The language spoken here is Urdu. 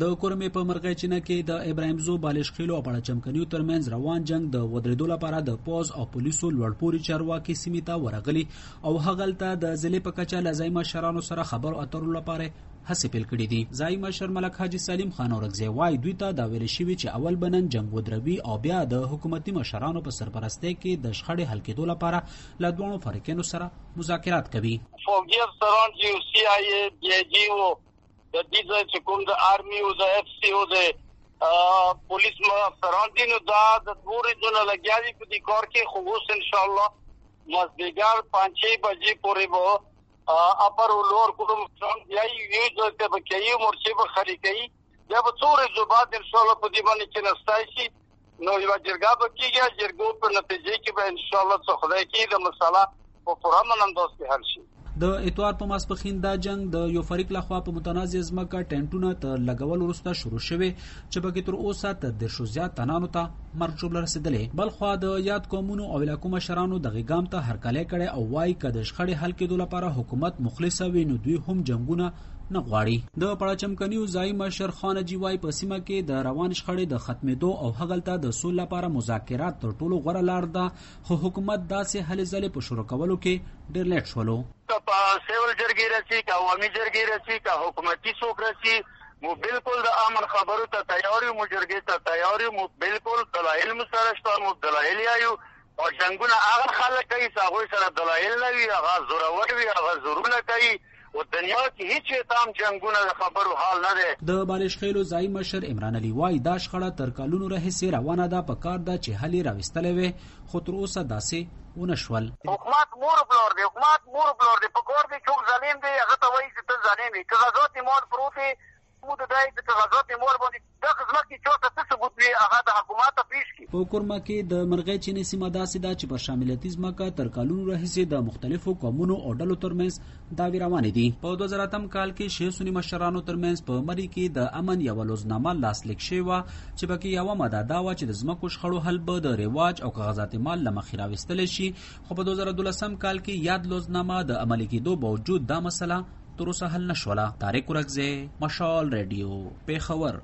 د کورمې په مرغې چینه کې د ابراهیم زو بالش خېلو او پړه چمکنیو ترمنځ روان جنگ د ودرېدو لپاره د پوز او پولیسو لوړپوري چارواکي سیمې ته ورغلي او هغلته د ضلع په کچه لزای مشرانو سره خبر اترو لپاره هڅې پیل کړې دي. ځای مشر ملک حاجی سلیم خان اورګزی وای دوی ته دا ویل شوی چې اول بنن جنگ ودروي او بیا د حکومتي مشرانو په سرپرستی کې د شخړې حل کېدو لپاره له دوه فریقینو سره مذاکرات کوي. فوجي افسران چې سی آی ای بی جی او د دې ځای چې کوم د آرمي او د اف سی او د پولیس افسران دي نو دا د پوری ځونه لګیاري په دې کار کې خو اوس ان شاء الله مزدګار 5 بجې پورې به اپر لور کوم څنګه یی یو ځای ته بکې مرشي به خریکي یا به څورې زبات ان شاء الله په دې باندې چې نستای شي نو یو جرګه به کیږي جرګو په نتیجه کې به ان شاء الله څه خدای کې د مسله په پوره منندوس کې حل شي د اتوار په ماسپخین دا جنگ، د یو فریق لخوا په متنازع ځمکه ټینټونه تر لګول وروسته شروع شوه چې بګی تر اوسه تر د شو زیات تنانو ته مرګ جوړ رسیدلې بل خو د یاد قومونو او علاقو مشرانو د غیګام ته هرکله کړي او وای کده شخړې حل کېدو لپاره حکومت مخلص وي، نو دوی هم جنگونه نه غواړي. د پړاچمکنیو ځای مشر خان جی وای په سیمه کې د روان شخړې د ختمېدو او هغلته د سول لپاره مذاکرات تر ټولو غوړه لار ده، خو حکومت داسې هلې ځلې په شروع کولو کې ډېر لیټ شولو. سیول جرګې رسی، کا عوامي جرګې رسی، کا حکومتي څوک رسی، مو بالکل د امن خبرو ته تیاری، مو جرګې ته تیاری، مو بالکل دلایل مو سره شته مو دلایل یایو. او جنگونه هغه خلک کوي چې هغه سره دلایل نه وي هغه زورور وي هغه زورونه کوي او دنیا کې هیڅ تام جنگونه خبرو حال نه ده د بالش خېلو ځای مشر عمران علي وای دا شخړه تر کلونو راهیسې روانه ده په کار ده چې حل راوستلې وي خو تر اوسه داسې ونشول حکومت مور بلور دی حکومت مور بلور دی په کور دی څوک ظالم دی هغه ته وایي چې ته ظالم یې که غزوت مور پروت دی مو د دای د غزوت مور باندې د خدمت کې چوته څه ثبوت وي هغه د حکومت ته پیش کی په کورما کې د مرغې چینې سیمه داسې ده چې په شاملیتي ځمکه تر کلونو راهیسې د مختلفو قومونو او ډلو ترمنځ داوی روانې دي. په 2008 کال کې شیخ سنی مشرانو ترمنځ په مری کې د امن یو لوزنامه لاسلیک شوی و چې پکې یو ماده دا و چې د ځمکو شخړو حل به د ریواج او کاغذات مال لمخې راوستل شي. خو په 2012 کال کې یاد لوزنامه د عملي کېدو باوجود دا مسله تر اوسه حل نشوله طارق ورکزه مشال ریډیو پیښور